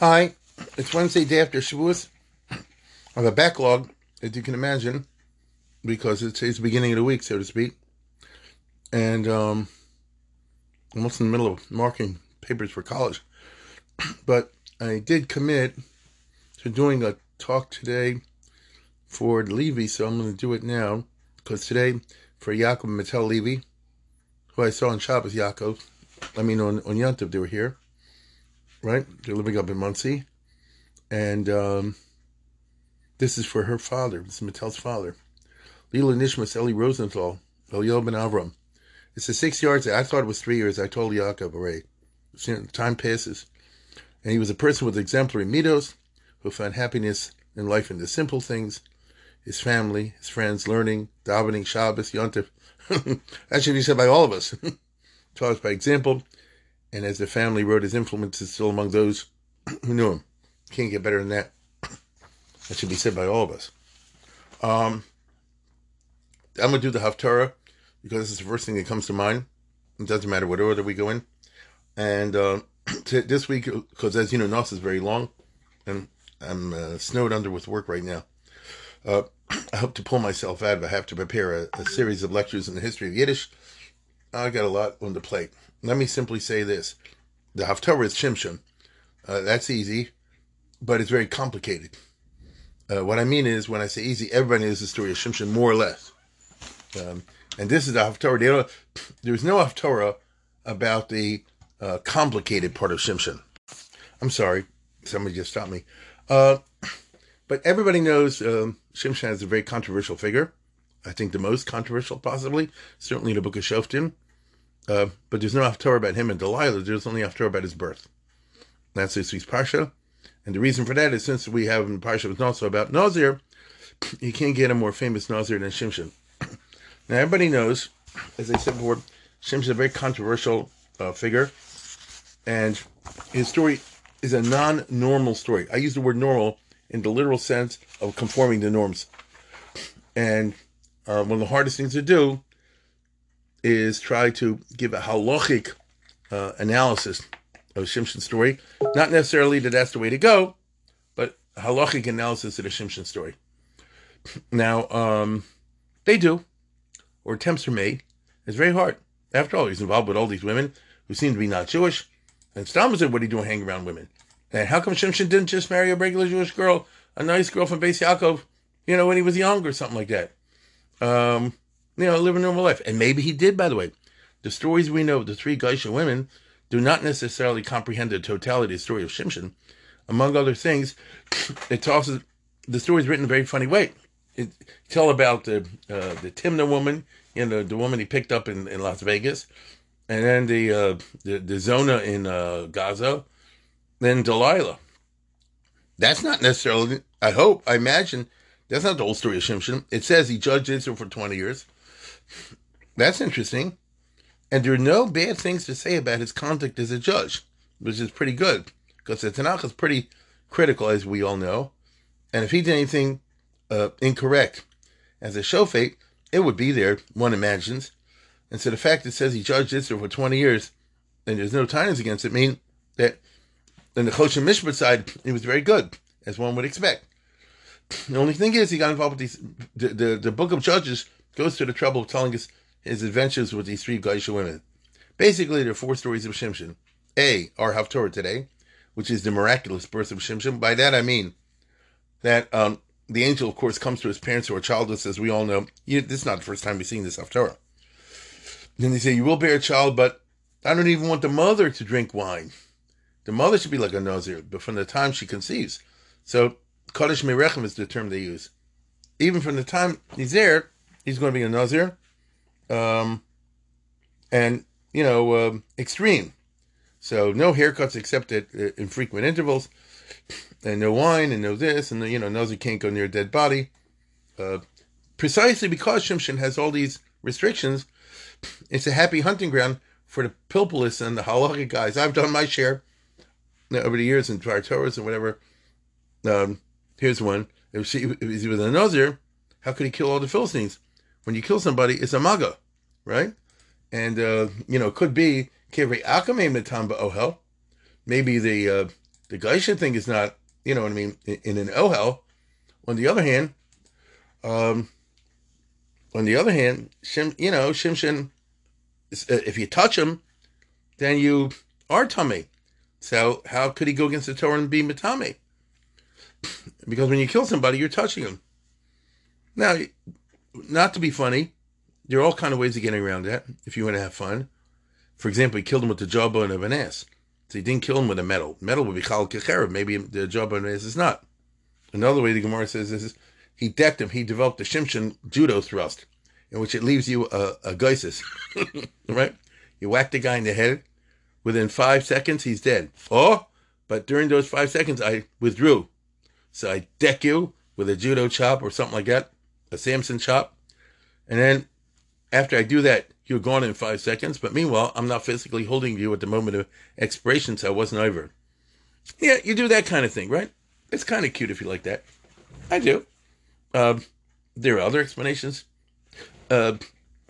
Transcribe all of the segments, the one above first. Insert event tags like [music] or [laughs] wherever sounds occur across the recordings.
Hi, it's Wednesday day after Shavuos. Have a backlog, as you can imagine, because it's, it's the beginning of the week, so to speak. And um, I'm almost in the middle of marking papers for college. [clears throat] But I did commit to doing a talk today for Levy, so I'm going to do it now. Because today, for Yaakov Mattel Levy, who I saw on Shabbos Yaakov, I mean on, on Yontif, they were here, right? They're living up in Monsey. And um, this is for her father. This is Mattel's father. Lila Nishmas Eli Rosenthal, Eliel Ben Avram. It's a six yards. I thought it was three years. I told Yaakov already. Time passes. And he was a person with exemplary middos who found happiness in life in the simple things his family, his friends, learning, davening, Shabbos, Yontif. [laughs] that should be said by all of us. [laughs] Taught us by example. And as the family wrote, his influence is still among those [clears throat] who knew him. Can't get better than that. [clears throat] That should be said by all of us. Um, I'm going to do the Haftarah because this is the first thing that comes to mind. It doesn't matter what order we go in. And uh, [clears throat] this week, because as you know, Naso is very long, and I'm uh, snowed under with work right now. Uh, I hope to pull myself out if I have to prepare a, a, series of lectures in the history of Yiddish. I got a lot on the plate. Let me simply say this. The Haftarah is Shimshon. Uh, that's easy, but it's very complicated. Uh, what I mean is, when I say easy, everybody knows the story of Shimshon, more or less. Um, and this is the Haftarah. [sniffs] There's no Haftarah about the uh, complicated part of Shimshon. I'm sorry, somebody just stopped me. Uh, [clears throat] but everybody knows um, Shimshon is a very controversial figure. I think the most controversial, possibly, certainly in the book of Shoftim. Uh, but there's no Haftarah about him and Delilah. There's only Haftarah about his birth. That's this week's Parsha. And the reason for that is since we have in Parsha was also about Nazir, [clears throat] you can't get a more famous Nazir than Shimshon. [clears throat] now, everybody knows, as I said before, Shimshon is a very controversial uh, figure. And his story is a non normal story. I use the word normal in the literal sense of conforming to norms. [clears throat] And uh, one of the hardest things to do is try to give a halachic uh, analysis of Shimshon's story. Not necessarily that that's the way to go, but halachic analysis of the Shimshon story. Now, um, they do, or attempts are made. It's very hard. After all, he's involved with all these women who seem to be not Jewish. And Stam said, what are you doing hanging around women? And how come Shimshon didn't just marry a regular Jewish girl, a nice girl from Beis Yaakov, you know, when he was young or something like that? Um, you know, live a normal life. And maybe he did, by the way. The stories we know of the three Goyishe women do not necessarily comprehend the totality of the story of Shimshon. Among other things, [coughs] it tosses the story is written in a very funny way. It tell about the uh, the Timna woman, you know, the woman he picked up in, in Las Vegas, and then the uh, the, the Zona in uh, Gaza, then Delilah. That's not necessarily. I hope. I imagine that's not the whole story of Shimshon. It says he judged Israel for twenty years. That's interesting, and there are no bad things to say about his conduct as a judge, which is pretty good because the Tanakh is pretty critical, as we all know. And if he did anything uh, incorrect as a shofet, it would be there. One imagines and so the fact it says he judged Israel for 20 years and there's no titles against it mean that on the Choshen Mishpat side, he was very good, as one would expect. The only thing is he got involved with these, the, the, the book of Judges goes to the trouble of telling us his adventures with these three Goyishe women. Basically, there are four stories of Shimshon. A, our Haftorah today, which is the miraculous birth of Shimshon. By that I mean that um, the angel, of course, comes to his parents who are childless, as we all know. You, this is not the first time we've seen this Haftorah. Then they say, You will bear a child, but I don't even want the mother to drink wine. The mother should be like a Nazir, but from the time she conceives. So, Kaddish Merechem is the term they use. Even from the time he's there, he's going to be a Nazir. Um, and, you know, um, extreme. So no haircuts except at uh, infrequent intervals, and no wine, and no this, and you know, he can't go near a dead body. Uh, precisely because Shimshon has all these restrictions, it's a happy hunting ground for the pilpulists and the halachic guys. I've done my share over the years in Dvar Torahs and whatever. Um, here's one. If, if he was a Nazir, how could he kill all the Philistines? When you kill somebody, it's a maga, right? And, uh, you know, could be Kivri Akame Matamba Ohel. Maybe the uh, the Geisha thing is not, you know what I mean, in, in an Ohel. On the other hand, um, on the other hand, Shim, you know, Shimshon, uh, if you touch him, then you are tummy. So how could he go against the Torah and be matame? [clears throat] Because when you kill somebody, you're touching him. Now, not to be funny, there are all kind of ways of getting around that if you want to have fun. For example, he killed him with the jawbone of an ass. So he didn't kill him with a metal. Metal would be chal kecherev. Maybe the jawbone of an ass is not. Another way the Gemara says this is he decked him. He developed a Shimshon judo thrust, in which it leaves you a, a geisis, [laughs] right? You whack the guy in the head. Within five seconds, he's dead. Oh, but during those five seconds, I withdrew. So I deck you with a judo chop or something like that, a Samson chop. And then after I do that, you're gone in five seconds. But meanwhile, I'm not physically holding you at the moment of expiration, so I wasn't over. Yeah, you do that kind of thing, right? It's kind of cute if you like that. I do. Uh, there are other explanations. Uh,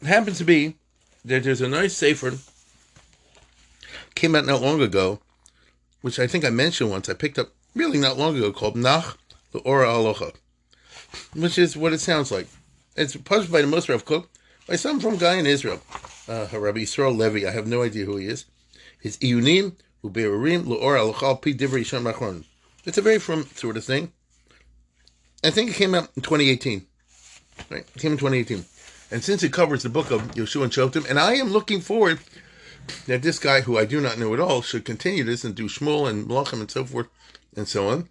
happens to be that there's a nice sefer came out not long ago, which I think I mentioned once. I picked up really not long ago called Nach the Ora Aloha, which is what it sounds like. It's published by the Mossad Harav Kook by some frum guy in Israel, uh, Rabbi Yisrael Levy. I have no idea who he is. It's Iyunim Aloha Pi It's a very frum sort of thing. I think it came out in 2018. Right, it came in 2018. And since it covers the book of Yeshua and Shoftim, and I am looking forward that this guy, who I do not know at all, should continue this and do Shmuel and Melachim and so forth and so on.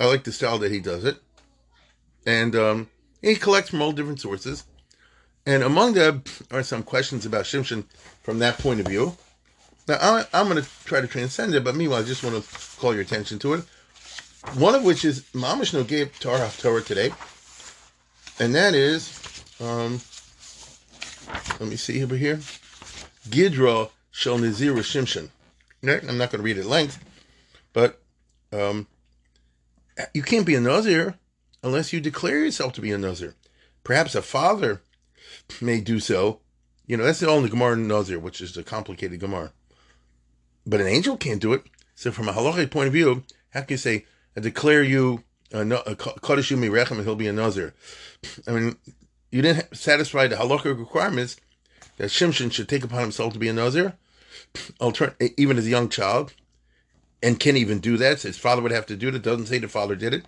I like the style that he does it. And um, he collects from all different sources. And among them are some questions about Shimshon from that point of view. Now, I, am going to try to transcend it, but meanwhile, I just want to call your attention to it. One of which is Mamish no gave Torah Torah today, and that is, um, let me see over here, Gidra Shel Nazir Shimshon. I'm not going to read it at length, but um, you can't be a Nazir unless you declare yourself to be a Nazir. Perhaps a father may do so. You know, that's the only Gemara Nazir, which is a complicated Gemara. But an angel can't do it. So, from a halachic point of view, how can you say, I declare you uh, uh, a Kaddish Rechem and he'll be a Nazir? I mean, you didn't satisfy the halachic requirements that Shimshon should take upon himself to be a Nazir, even as a young child and can't even do that. So his father would have to do it. It doesn't say the father did it,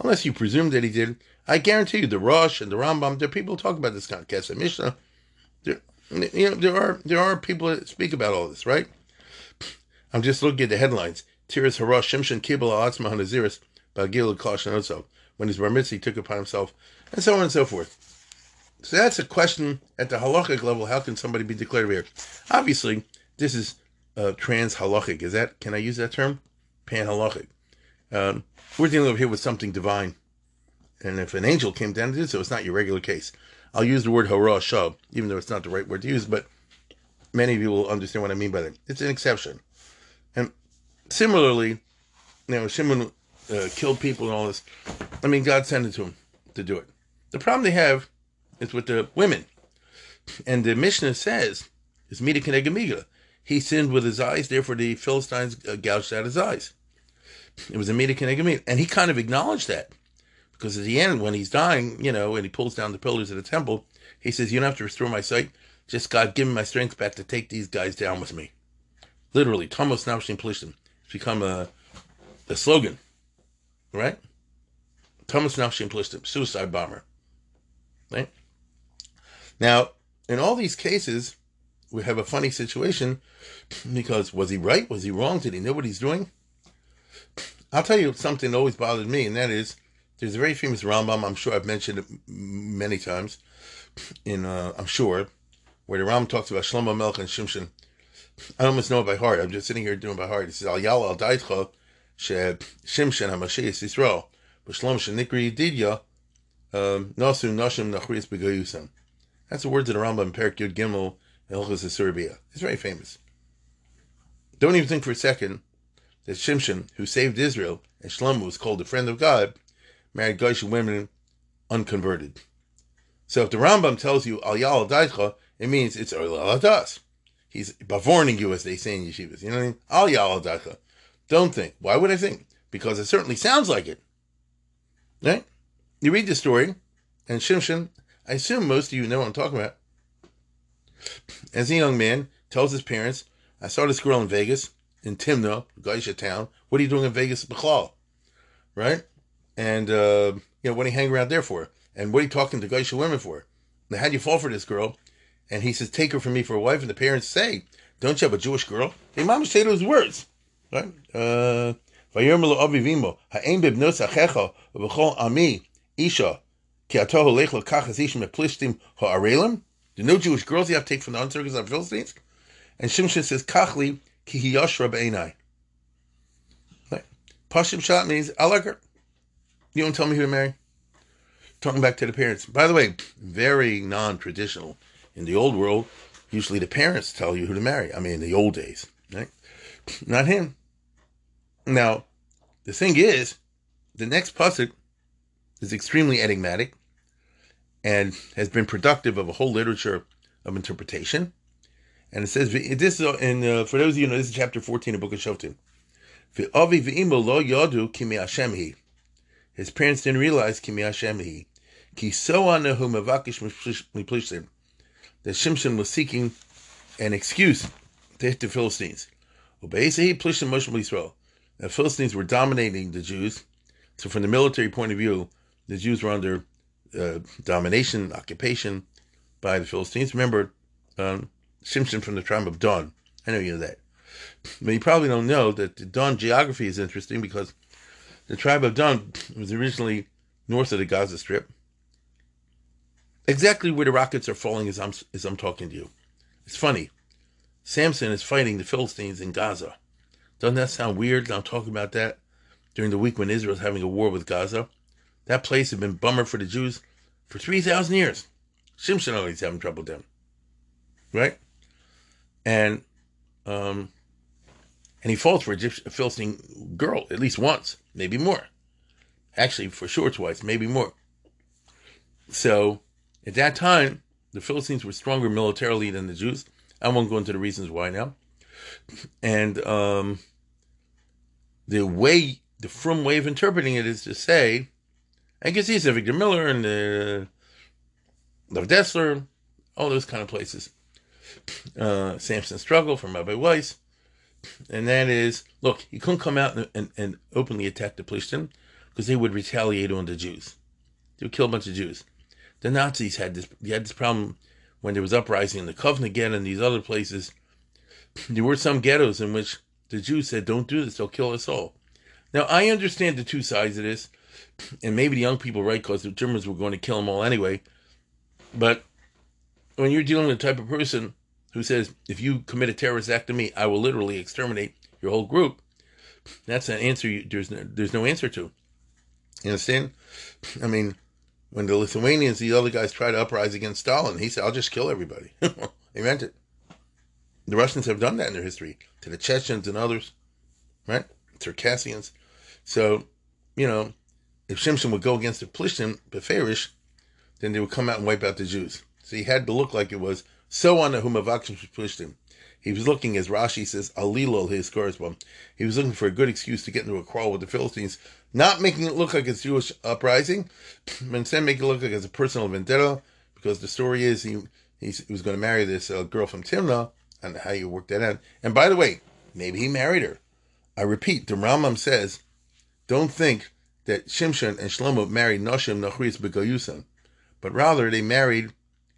unless you presume that he did. I guarantee you, the Rosh and the Rambam, there are people talk about this kind of Kesef Mishnah. There, you know, there are there are people that speak about all this, right? I'm just looking at the headlines. Tiras Harash Shimshon Kibbal Atzma Hanaziris Bagil Kloshanoso. When his bar mitzvah, took upon himself, and so on and so forth. So that's a question at the halachic level. How can somebody be declared here? Obviously, this is uh, trans halachic. Is that can I use that term? Pan halachic. Um, we're dealing over here with something divine, and if an angel came down to do so, it's not your regular case. I'll use the word hora'as sha'ah, even though it's not the right word to use, but many of you will understand what I mean by that. It's an exception. And similarly, you know, Shimon uh, killed people and all this. I mean, God sent it to him to do it. The problem they have is with the women. And the Mishnah says, it's Mida Keneged Mida he sinned with his eyes, therefore the Philistines uh, gouged out his eyes. It was a Mida Keneged Mida. And he kind of acknowledged that. Because at the end, when he's dying, you know, and he pulls down the pillars of the temple, he says, You don't have to restore my sight. Just God, give me my strength back to take these guys down with me. Literally, Thomas Navshin Plishtim. It's become a, a slogan, right? Thomas Navshin Plishtim, suicide bomber. Right? Now, in all these cases, we have a funny situation because was he right? Was he wrong? Did he know what he's doing? I'll tell you something that always bothered me, and that is there's a very famous Rambam. I'm sure I've mentioned it many times. In uh, I'm sure where the Rambam talks about Shlomo Melech and Shimshon, I almost know it by heart. I'm just sitting here doing it by heart. It says, Al Yal Al Daitcha, She Shimshin HaMashiach Yisrael, B'Shlom Shenikri Yididya, um, Nasu Nashim Nachris Begayusam. That's the words of the Rambam Perik Yud Gimel, Serbia. It's very famous. Don't even think for a second that Shimshon, who saved Israel, and Shlomo was called a friend of God, married Goyish women unconverted. So if the Rambam tells you Al Yal it means it's Das. He's warning you, as they say in yeshivas. You know what I mean? Al Yal. Don't think. Why would I think? Because it certainly sounds like it. Right? You read the story, and Shimshon, I assume most of you know what I'm talking about. As a young man, tells his parents, I saw this girl in Vegas, in Timna, Goyishe town. What are you doing in Vegas, Bechlal? Right? And, uh, you know, what are you hanging around there for? And what are you talking to Goyishe women for? Now, how'd you fall for this girl? And he says, take her from me for a wife. And the parents say, don't you have a Jewish girl? Hey, mom say those words. Right? Uh? The no Jewish girls you have to take from the uncircumcised Philistines? And Shimshon says, Kachli ki hiyoshra be'enai. Pashim shot means, I like her. You don't tell me who to marry? Talking back to the parents. By the way, very non-traditional. In the old world, usually the parents tell you who to marry. I mean, in the old days, right? Not him. Now, the thing is, the next pasuk is extremely enigmatic and has been productive of a whole literature of interpretation. And it says, this is in, uh, for those of you know, this is chapter 14 of Book of Shoftim. His parents didn't realize Kimi Hashem Ki mavakish miplishtim. That Shimshon was seeking an excuse to hit the Philistines. The Philistines were dominating the Jews. So from the military point of view, the Jews were under uh, domination, occupation by the Philistines. Remember, um, Shimshon from the tribe of Dan. I know you know that. But you probably don't know that the Dan geography is interesting because the tribe of Dan was originally north of the Gaza Strip. Exactly where the rockets are falling as I'm, as I'm talking to you. It's funny. Samson is fighting the Philistines in Gaza. Doesn't that sound weird? I'm talking about that during the week when Israel's having a war with Gaza. That place had been bummer for the Jews for 3,000 years. Shimshon always having trouble with them. Right? And um, and he falls for a, Philistine girl at least once, maybe more. Actually, for sure twice, maybe more. So at that time, the Philistines were stronger militarily than the Jews. I won't go into the reasons why now. And um, the way, the frum way of interpreting it is to say, I guess he's Victor Miller and uh, Lev Dessler, all those kind of places. Uh, Samson Struggle from Rabbi Weiss. And that is, look, he couldn't come out and, and, and openly attack the Plishtim because they would retaliate on the Jews. They would kill a bunch of Jews. The Nazis had this, they had this problem when there was uprising in the Kovna ghetto and these other places. There were some ghettos in which the Jews said, don't do this, they'll kill us all. Now, I understand the two sides of this and maybe the young people right because the Germans were going to kill them all anyway. But when you're dealing with the type of person who says, if you commit a terrorist act to me, I will literally exterminate your whole group, that's an answer you, there's no, there's no answer to. You understand? I mean, when the Lithuanians, the other guys tried to uprise against Stalin, he said, I'll just kill everybody. [laughs] he meant it. The Russians have done that in their history to the Chechens and others, right? Circassians. So, you know, if Shimshon would go against the Plishtim, Beferish, then they would come out and wipe out the Jews. So he had to look like it was so on the pushed him. He was looking, as Rashi says, Alilol his correspondent. He was looking for a good excuse to get into a quarrel with the Philistines, not making it look like it's Jewish uprising, [clears throat] but instead making it look like it's a personal vendetta, because the story is he, he was going to marry this uh, girl from Timnah, and how you work that out. And by the way, maybe he married her. I repeat, the Rambam says, don't think that Shimshon and Shlomo married Noshim Nachris Begoyusan, but rather they married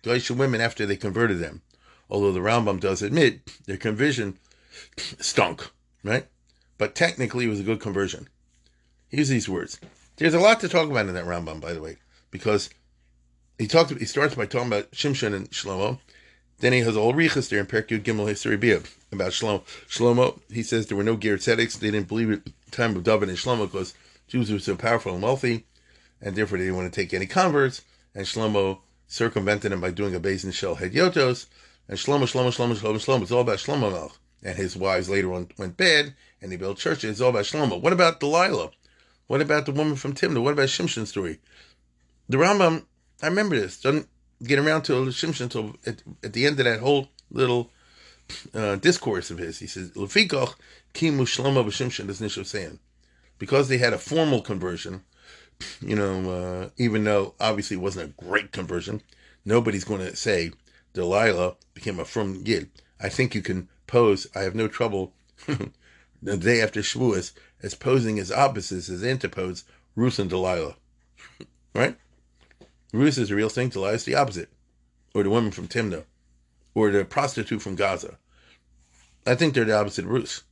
Goyish women after they converted them. Although the Rambam does admit their conversion stunk, right? But technically it was a good conversion. Use these words. There's a lot to talk about in that Rambam, by the way, because he talked. He starts by talking about Shimshon and Shlomo. Then he has all Riches there in Perkut Gimel Issurei Biyah. about Shlomo. Shlomo, he says there were no Ger. They didn't believe it time of David and Shlomo because Jews were so powerful and wealthy, and therefore they didn't want to take any converts. And Shlomo circumvented him by doing a Beis Shel Hedyotos. And Shlomo, Shlomo, Shlomo, Shlomo, Shlomo. It's all about Shlomo Melech. And his wives later on went bad, and they built churches. It's all about Shlomo. What about Delilah? What about the woman from Timnah? What about Shimshon's story? The Rambam, I remember this, doesn't get around to Shimshon until at, at the end of that whole little uh, discourse of his. He says, Lefikoch kimu shlomo b'shimshon is nishav saying. Because they had a formal conversion, you know, uh, even though obviously it wasn't a great conversion, nobody's going to say Delilah became a frum Yid. I think you can pose, I have no trouble [laughs] the day after Shavuos as posing as opposites, as antipodes, Ruth and Delilah. [laughs] right? Ruth is the real thing, Delilah is the opposite. Or the woman from Timna. Or the prostitute from Gaza. I think they're the opposite of Ruth.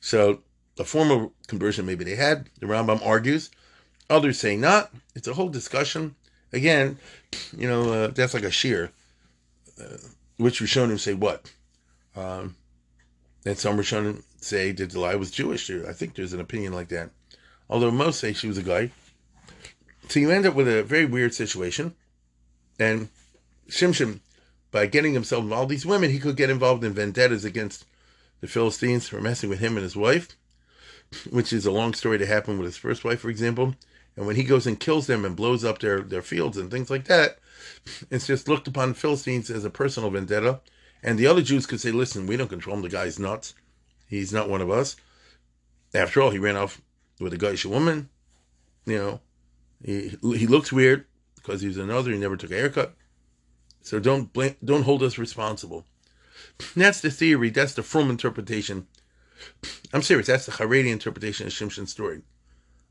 So a formal conversion maybe they had. The Rambam argues. Others say not. It's a whole discussion. Again, you know, uh, that's like a shear. Uh, which Rishonim say what? Um, and some Rishonim say that Delilah was Jewish. I think there's an opinion like that. Although most say she was a guy. So you end up with a very weird situation. And Shimshon, by getting himself involved, all these women, he could get involved in vendettas against the Philistines for messing with him and his wife, which is a long story to happen with his first wife, for example. And when he goes and kills them and blows up their, their fields and things like that, it's just looked upon the Philistines as a personal vendetta. And the other Jews could say, listen, we don't control him. The guy's nuts. He's not one of us. After all, he ran off with a Goyishe woman. You know, he, he looks weird because he's another. He never took a haircut. So don't blame, don't hold us responsible. That's the theory. That's the Frum interpretation. I'm serious. That's the Haredi interpretation of Shimshon's story.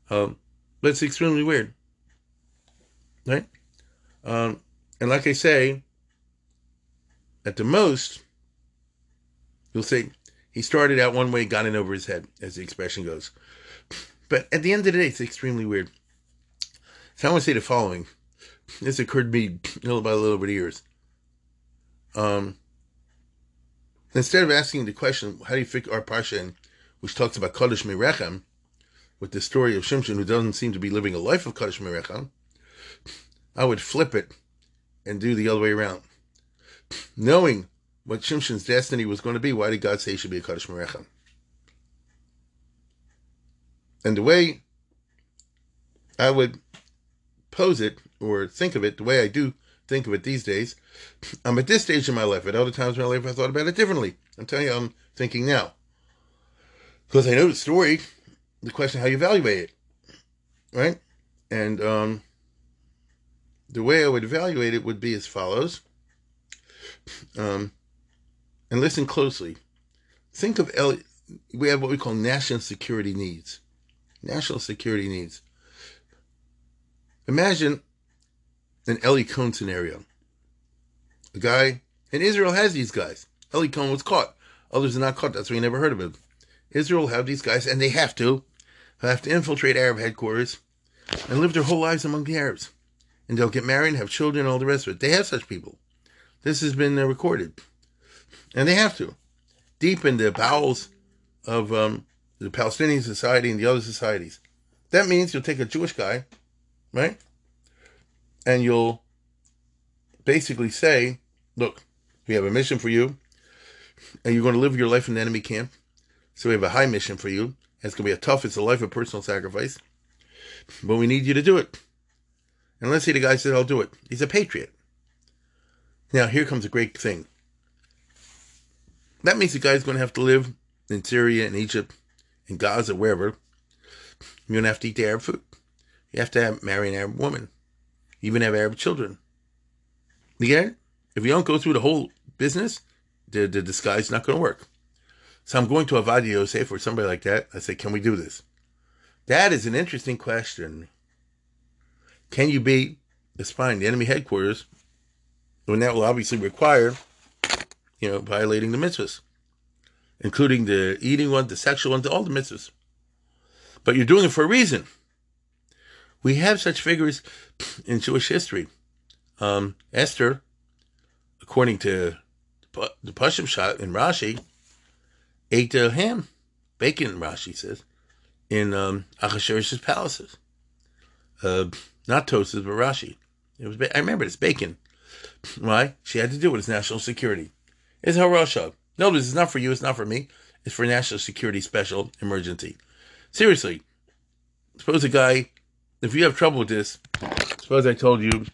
Um, but it's extremely weird, right? Um, and like I say, at the most, you'll say he started out one way, got in over his head, as the expression goes. But at the end of the day, it's extremely weird. So I want to say the following. This occurred to me little by little over the years. Um, instead of asking the question, how do you fit our parsha which talks about Kaddish Mirechem, with the story of Shimshon, who doesn't seem to be living a life of Kaddish Mirechem, I would flip it and do the other way around. Knowing what Shimshon's destiny was going to be, why did God say he should be a Kaddish Mirechem? And the way I would pose it or think of it, the way I do think of it these days, I'm at this stage in my life. At other times in my life, I thought about it differently. I'm telling you, I'm thinking now. Because I know the story, the question how you evaluate it, right? And um, the way I would evaluate it would be as follows. Um, and listen closely. Think of L- we have what we call national security needs. National security needs. Imagine an Eli Cohen scenario. A guy, and Israel has these guys. Eli Cohen was caught. Others are not caught. That's why you never heard of him. Israel have these guys, and they have to, have to infiltrate Arab headquarters and live their whole lives among the Arabs. And they'll get married and have children and all the rest of it. They have such people. This has been uh, recorded. And they have to. Deep in the bowels of um, the Palestinian society and the other societies. That means you'll take a Jewish guy, right? And you'll basically say, look, we have a mission for you, and you're going to live your life in an enemy camp. So we have a high mission for you. It's going to be a tough, it's a life of personal sacrifice. But we need you to do it. And let's say the guy said, I'll do it. He's a patriot. Now, here comes a great thing. That means the guy's going to have to live in Syria and Egypt, in Gaza, wherever. You're going to have to eat the Arab food. You have to have, marry an Arab woman. You even have Arab children. You get it? If you don't go through the whole business, the, the disguise is not going to work. So I'm going to Ovadia Yosef or somebody like that. I say, can we do this? That is an interesting question. Can you be the spine, the enemy headquarters, when that will obviously require, you know, violating the mitzvahs, including the eating one, the sexual one, all the mitzvahs. But you're doing it for a reason. We have such figures [sniffs] in Jewish history. Um, Esther, according to the Pashim shot in Rashi, ate uh, ham, bacon, Rashi says, in um, Achashverosh's palaces. Uh, not toasted, but Rashi. It was. Ba- I remember it's bacon. Why? She had to do it. It's national security. It's Hora'as Sha'ah. No, this is not for you. It's not for me. It's for national security special emergency. Seriously. Suppose a guy, if you have trouble with this, suppose I told you,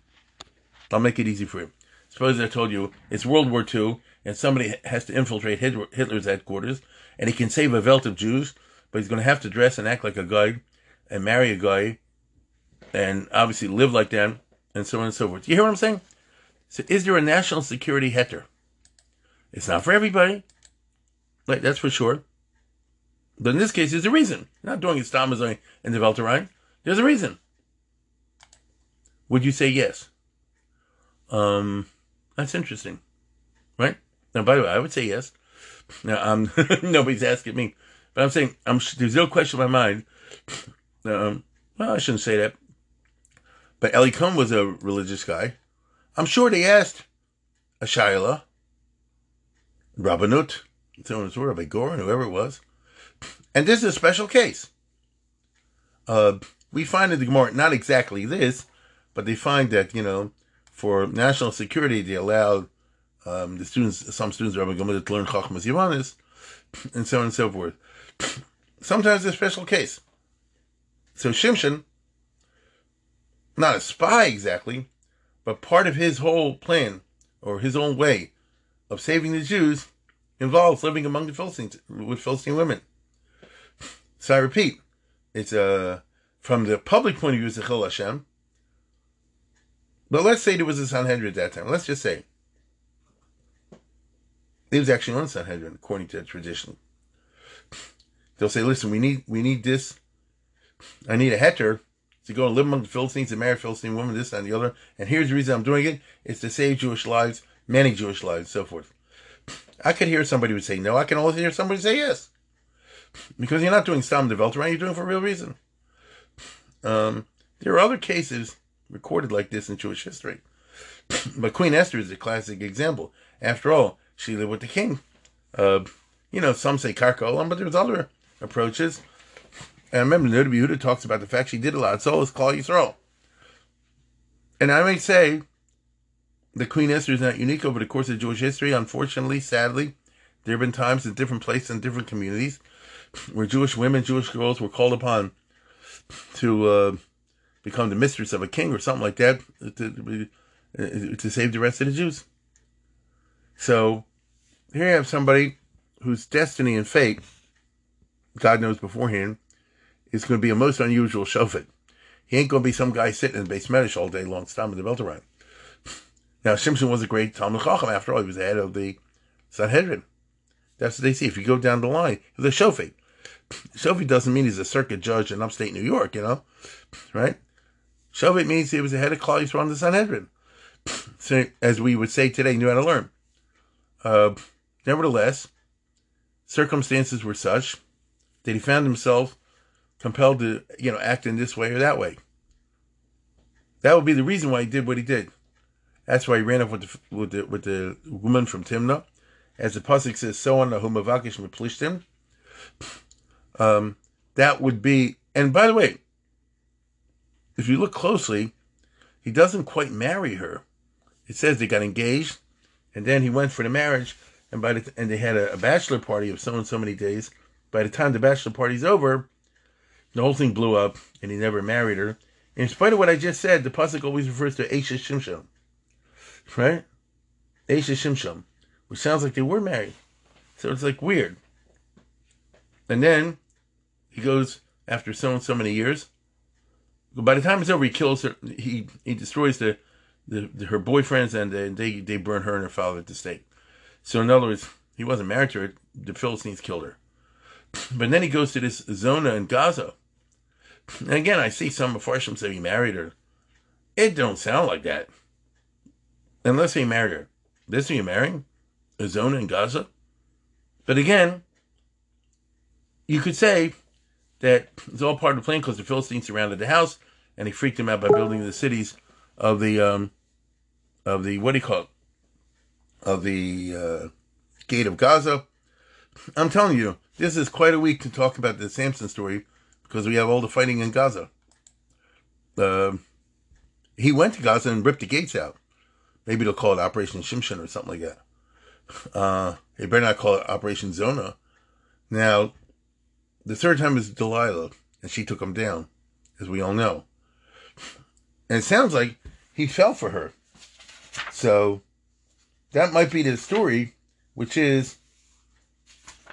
I'll make it easy for you. Suppose I told you it's World War II and somebody has to infiltrate Hitler's headquarters and he can save a velt of Jews, but he's going to have to dress and act like a guy and marry a guy and obviously live like them and so on and so forth. You hear what I'm saying? So is there a national security heter? It's not for everybody. Like, that's for sure. But in this case, there's a reason. You're not doing Stamazoi and the Velterine. There's a reason. Would you say yes? Um, that's interesting. Right? Now, by the way, I would say yes. Now, um, [laughs] nobody's asking me. But I'm saying, I'm, there's no question in my mind. Um, well, I shouldn't say that. But Eli Cohen was a religious guy. I'm sure they asked a Shaila, Rabbanut, so on and so forth, Rabbi whoever it was. And this is a special case. Uh, we find in the Gemara not exactly this, but they find that, you know, for national security, they allowed um, the students, some students, Rabbi Gomer, to learn Chachmas Yavanis, and so on and so forth. Sometimes a special case. So Shimshon, not a spy exactly, but part of his whole plan, or his own way of saving the Jews, involves living among the Philistines with Philistine women. So I repeat, it's uh, from the public point of view, it's a Chil Hashem. But let's say there was a Sanhedrin at that time. Let's just say. It was actually on Sanhedrin, according to tradition. They'll say, listen, we need we need this. I need a heter to go and live among the Philistines and marry Philistine women, this and the other. And here's the reason I'm doing it. It's to save Jewish lives, many Jewish lives, so forth. I could hear somebody would say no. I can also hear somebody say yes. Because you're not doing Stam Development, you're doing it for a real reason. Um, there are other cases recorded like this in Jewish history. [clears throat] but Queen Esther is a classic example. After all, she lived with the king. Uh, you know, some say Karka but there's other approaches. And I remember Noda Yehuda talks about the fact she did a lot. So is Klal Yisrael. And I may say the Queen Esther is not unique over the course of Jewish history. Unfortunately, sadly, there have been times in different places and different communities where Jewish women, Jewish girls were called upon to uh, become the mistress of a king or something like that to, to save the rest of the Jews. So here you have somebody whose destiny and fate, God knows beforehand, is going to be a most unusual shofet. He ain't going to be some guy sitting in the beis medrash all day long, stomping the belt around. Now, Shimshon was a great Talmid Chacham. After all, he was the head of the Sanhedrin. That's what they see. If you go down the line, the Shofet. Shofet doesn't mean he's a circuit judge in upstate New York, you know, right? Shofet means he was the head of Klal Yisrael the Sanhedrin. So, as we would say today, knew how to learn. Uh, nevertheless, circumstances were such that he found himself compelled to, you know, act in this way or that way. That would be the reason why he did what he did. That's why he ran off with the with the, with the woman from Timnah, as the pasuk says, "So on the Ahumavakish Meplishtim." Um, that would be, and by the way, if you look closely, he doesn't quite marry her. It says they got engaged, and then he went for the marriage, and by the and they had a, a bachelor party of so and so many days. By the time the bachelor party's over, the whole thing blew up, and he never married her. In spite of what I just said, the pasuk always refers to Esha Shimshon right? Esha Shimshon, which sounds like they were married. So it's like weird. And then he goes after so and so many years. By the time it's over, he kills her. He he destroys the, the, the her boyfriends and they they burn her and her father at the stake. So in other words, he wasn't married to her. The Philistines killed her. [clears throat] But then he goes to this zona in Gaza. [clears throat] And again, I see some of Mepharshim say he married her. It don't sound like that. Unless he married her. This he marrying? A zone in Gaza? But again, you could say that it's all part of the plan because the Philistines surrounded the house and he freaked them out by building the cities of the um of the what do you call it? Of the uh, gate of Gaza. I'm telling you, this is quite a week to talk about the Samson story because we have all the fighting in Gaza. Uh, he went to Gaza and ripped the gates out. Maybe they'll call it Operation Shimshon or something like that. Uh, they better not call it Operation Zona. Now, the third time is Delilah, and she took him down, as we all know. And it sounds like he fell for her. So that might be the story, which is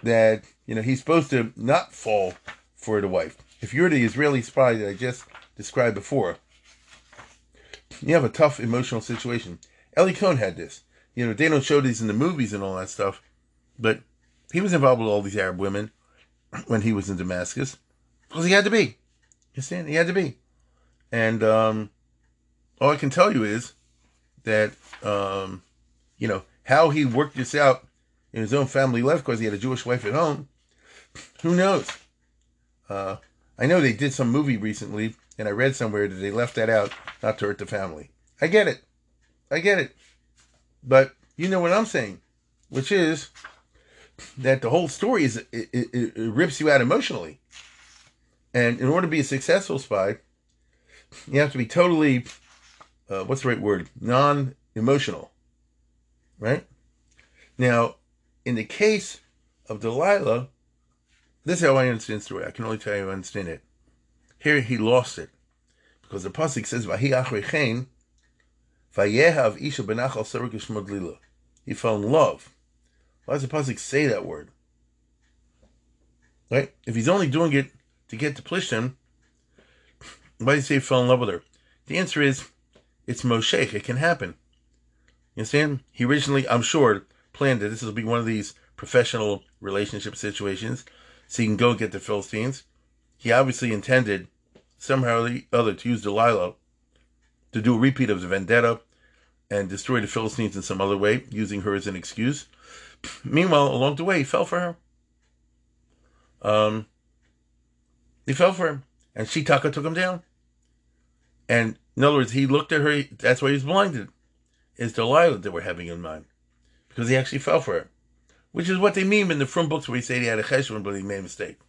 that, you know, he's supposed to not fall for the wife. If you're the Israeli spy that I just described before, you have a tough emotional situation. Eli Cohen had this. You know, they don't show these in the movies and all that stuff, but he was involved with all these Arab women [clears throat] when he was in Damascus because he had to be. You see, he had to be. And um, all I can tell you is that, um, you know, how he worked this out in his own family life because he had a Jewish wife at home. Who knows? Uh, I know they did some movie recently, and I read somewhere that they left that out not to hurt the family. I get it. I get it. But you know what I'm saying, which is that the whole story is it, it, it rips you out emotionally. And in order to be a successful spy, you have to be totally, uh, what's the right word? Non emotional. Right? Now, in the case of Delilah, this is how I understand the story. I can only tell you I understand it. Here he lost it. Because the Pasuk says, Vahi achrechein, vayehav isha benachal lila. He fell in love. Why does the Pasuk say that word? Right? If he's only doing it to get to Plishtim, why do he say he fell in love with her? The answer is, it's Moshe. It can happen. You understand? He originally, I'm sure, planned that this will be one of these professional relationship situations so he can go get the Philistines. He obviously intended somehow or the other to use Delilah to do a repeat of the vendetta and destroy the Philistines in some other way, using her as an excuse. [sniffs] Meanwhile, along the way, he fell for her. Um, he fell for him, and Shitaka took him down. And in other words, he looked at her. That's why he was blinded. Is Delilah that we're having in mind, because he actually fell for her, which is what they mean in the front books where he say he had a cheshbon, but he made a mistake.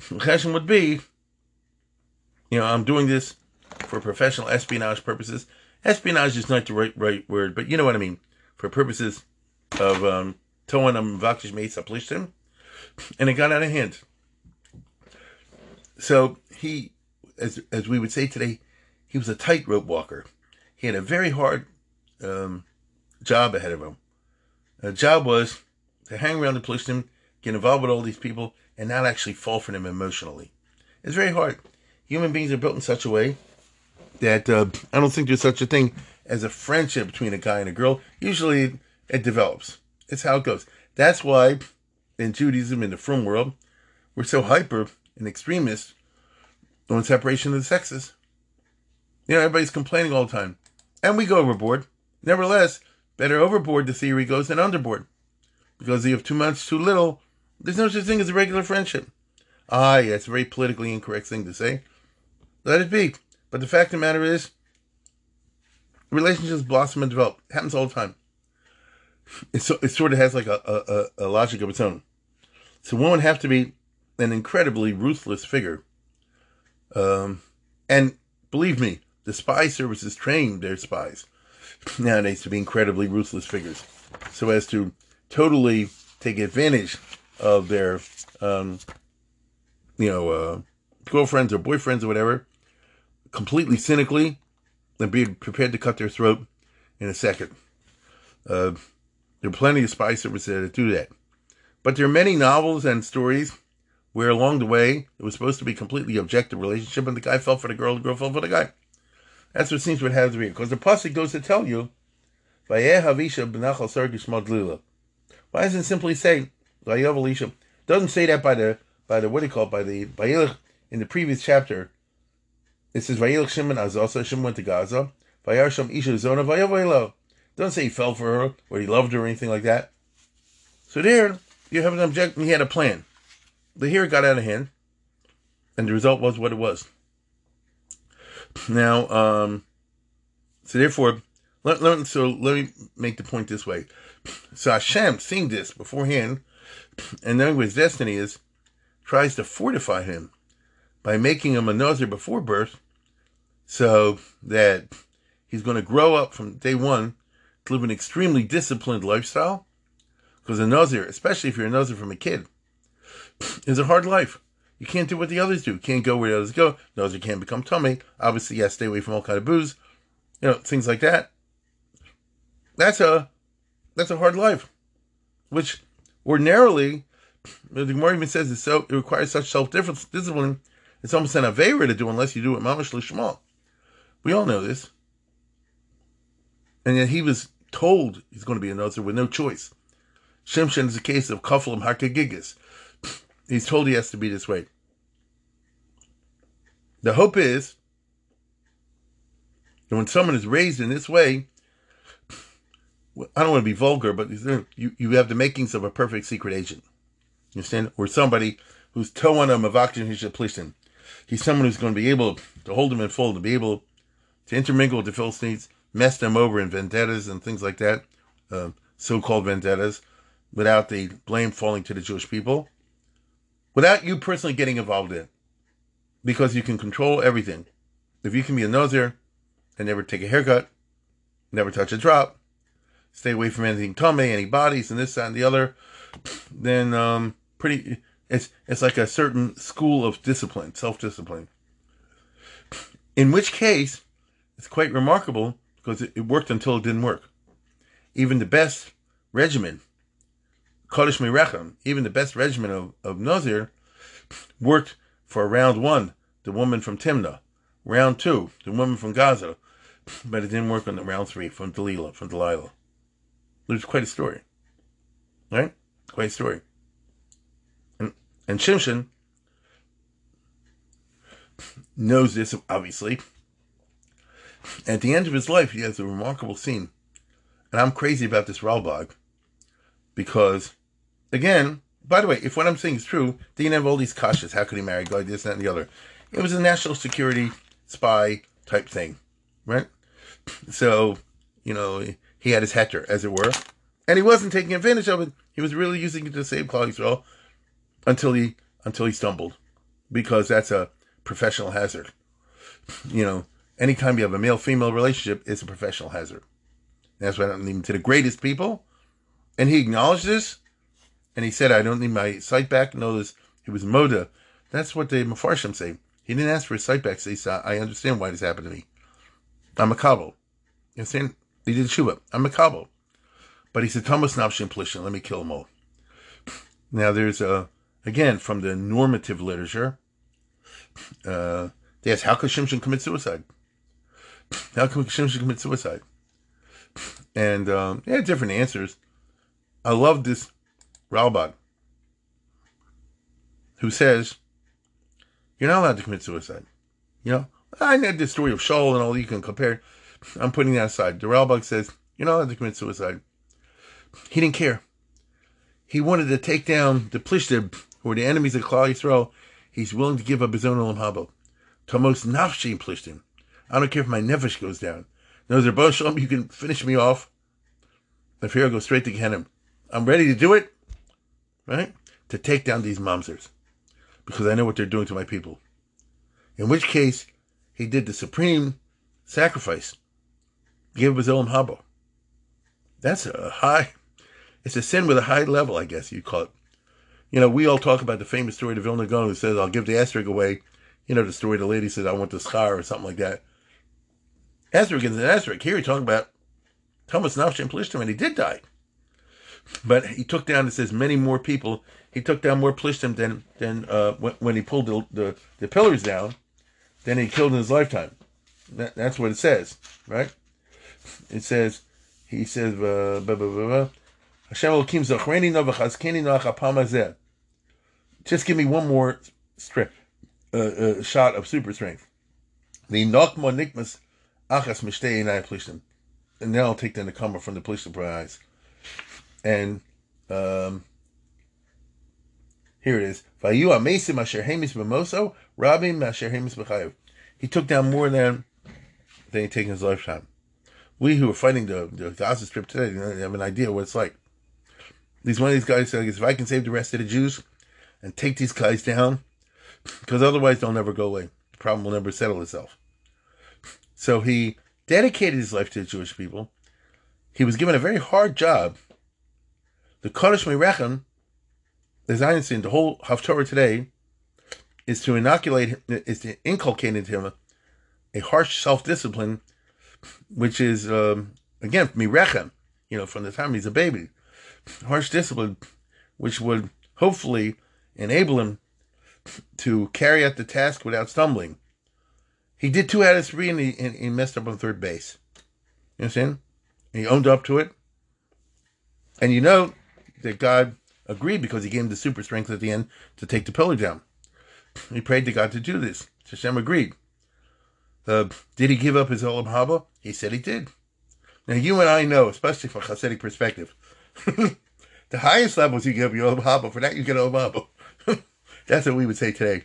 Cheshbon would be, you know, I'm doing this for professional espionage purposes. Espionage is not the right right word, but you know what I mean. For purposes of um, Toanam Vakish Meitz Aplishtim, and it got out of hand. So he, as as we would say today, he was a tightrope walker. He had a very hard um, job ahead of him. The job was to hang around the Plishtim, get involved with all these people, and not actually fall for them emotionally. It's very hard. Human beings are built in such a way that uh, I don't think there's such a thing as a friendship between a guy and a girl. Usually it develops. It's how it goes. That's why in Judaism, in the frum world, we're so hyper and extremist on separation of the sexes. You know, everybody's complaining all the time. And we go overboard. Nevertheless, better overboard, the theory goes, than underboard. Because you have too much, too little, there's no such thing as a regular friendship. Ah, yeah, it's a very politically incorrect thing to say. Let it be. But the fact of the matter is, relationships blossom and develop. It happens all the time. It, so, it sort of has like a, a, a logic of its own. So one would have to be an incredibly ruthless figure. Um, and believe me, the spy services train their spies nowadays to be incredibly ruthless figures, so as to totally take advantage of their, um, you know, uh, girlfriends or boyfriends or whatever, completely cynically, and be prepared to cut their throat in a second. Uh, there are plenty of spy services that do that. But there are many novels and stories where along the way it was supposed to be completely objective relationship and the guy fell for the girl, the girl fell for the guy. That's what seems to have to be. Because the Pasuk goes to tell you, Why doesn't it simply say, Vayev Doesn't say that by the, by the, what do you call it, by the, by in the previous chapter. It says, Vayelach Shimon Azasa, Shimon went to Gaza. Vayarsham Isha Zona, Vayavaylo. Doesn't say he fell for her, or he loved her, or anything like that. So there, you have an object, and he had a plan. But here it got out of hand, and the result was what it was. Now, um, so therefore, let, let, so let me make the point this way. So Hashem, seeing this beforehand, And knowing what his destiny is, tries to fortify him by making him a Nazir before birth so that he's going to grow up from day one to live an extremely disciplined lifestyle. Because a Nazir, especially if you're a Nazir from a kid, is a hard life. You can't do what the others do. You can't go where the others go. Nazir can't become tamei. Obviously, yes, stay away from all kind of booze. You know, things like that. That's a that's a hard life. Which ordinarily the Gemara even says it so it requires such self discipline. It's almost an avera to do unless you do it mamash lishma. We all know this, and yet he was told he's going to be a nazir with no choice. Shimshon is a case of kaflim hakagigas. He's told he has to be this way. The hope is that when someone is raised in this way, I don't want to be vulgar, but you, you have the makings of a perfect secret agent. You understand? Or somebody who's towing a mavakin hishaplishin. He's someone who's going to be able to hold them in full, to be able to intermingle with the Philistines, mess them over in vendettas and things like that, uh, so-called vendettas, without the blame falling to the Jewish people, without you personally getting involved in, because you can control everything. If you can be a Nazir and never take a haircut, never touch a drop, stay away from anything tamei, any bodies, and this, that, and the other, then um, pretty it's it's like a certain school of discipline, self-discipline. In which case, it's quite remarkable because it, it worked until it didn't work. Even the best regimen, Kodesh Mirechem, even the best regimen of, of Nazir, worked for round one, the woman from Timnah, round two, the woman from Gaza, [sniffs] but it didn't work on the round three from Delilah, from Delilah. Was quite a story. Right? Quite a story. And and Shimshon [sniffs] knows this, obviously. [sniffs] At the end of his life, he has a remarkable scene. And I'm crazy about this Ralbag because, again, by the way, if what I'm saying is true, they didn't have all these kashas. How could he marry God, this, that, and the other? It was a national security spy type thing, right? So, you know, he had his heter, as it were, and he wasn't taking advantage of it. He was really using it to save Klal Yisrael until he until he stumbled, because that's a professional hazard. You know, anytime you have a male female relationship, it's a professional hazard. That's why I don't need to the greatest people, and he acknowledged this, and he said, "I don't need my sight back." Notice he was moda. That's what the Mefarshim say. He didn't ask for his sight back. So he said, "I understand why this happened to me. I'm a kabul." You understand? He did shuba. I'm a kabul. But he said, Tomos Nafshin Plishtim, let me kill them all. [sniffs] Now there's a again from the normative literature. [sniffs] Uh, they ask, how could Shimshon commit suicide? [sniffs] How could Shimshon commit suicide? And um, they had different answers. I love this Ralbag, who says, you're not allowed to commit suicide. You know, I know the story of Shaul and all you can compare. I'm putting that aside. The Ralbag says, you're not allowed to commit suicide. He didn't care. He wanted to take down the Plishtim who were the enemies of Klal Yisrael, he's willing to give up his own Olam Haba. Tomos nafshi plishtim. I don't care if my nefesh goes down. No, Zerbo Shalom, you can finish me off. If here I go straight to Gehenim. I'm ready to do it, right? To take down these mamzers. Because I know what they're doing to my people. In which case, he did the supreme sacrifice. Give his own Haba. That's a high, it's a sin with a high level, I guess you'd call it. You know, we all talk about the famous story of Vilna Gaon who says, I'll give the asterisk away. You know, the story the lady says, I want the scar or something like that. Asterisk is an asterisk. Here he's talking about Tomos Nafshin Plishtim, and he did die. But he took down, it says, many more people. He took down more Plishtim than, than uh, when, he pulled the, the, the, pillars down than he killed in his lifetime. That, that's what it says, right? It says, he says, uh, blah, blah, blah, just give me one more strength, uh, uh, shot of super strength. The Nokmo Nikmas Achas Mishtei Enai Plishtim. And then I'll take the Nakama from the Plishtim eyes. And um, here it is. Vayu Amesim Asher Hemis Bemoso, Rabim Asher Hemis. He took down more than than he taken his lifetime. We who are fighting the, the Gaza Strip today have an idea what it's like. These one of these guys that if I can save the rest of the Jews and take these guys down, because otherwise they'll never go away. The problem will never settle itself. So he dedicated his life to the Jewish people. He was given a very hard job. The Kodesh Merechem, the Zionist, the whole Haftorah today, is to inoculate, is to inculcate into him a, harsh self-discipline, which is, um, again, Mirechem, you know, from the time he's a baby. Harsh discipline, which would hopefully enable him to carry out the task without stumbling. He did two out of three and he, and he messed up on third base. You understand? And he owned up to it. And you know that God agreed because he gave him the super strength at the end to take the pillar down. He prayed to God to do this. Hashem agreed. Uh, did he give up his Olam Haba? He said he did. Now you and I know, especially from a Hasidic perspective, [laughs] the highest levels you give your Olam Haba. For that you get Olam Haba. [laughs] That's what we would say today.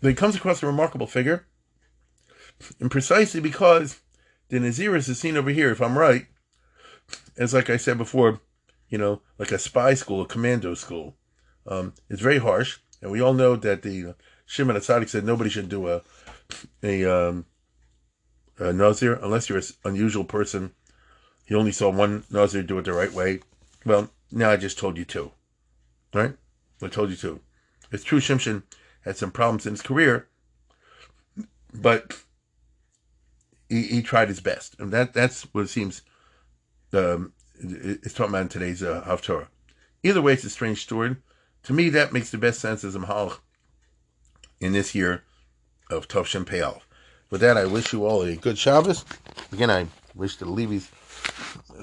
But he comes across a remarkable figure, and precisely because the Naziris is seen over here, if I'm right, as like I said before, you know, like a spy school, a commando school. Um, it's very harsh, and we all know that the Shimon Hatzadik said nobody should do a a, um, a Nazir unless you're an unusual person. He only saw one Nazir do it the right way. Well, now I just told you two. Right? I told you two. It's true Shimshon had some problems in his career, but he, he tried his best. And that that's what it seems um, it's talking about in today's uh, Haftorah. Either way, it's a strange story. To me, that makes the best sense as a Mahalach in this year of Tov Shem Peal. With that, I wish you all a good Shabbos. Again, I wish the Levies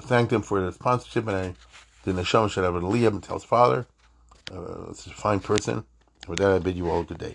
thank them for the sponsorship, and I the Neshama should have a Liam and tell his father. Uh, it's a fine person. With that, I bid you all a good day.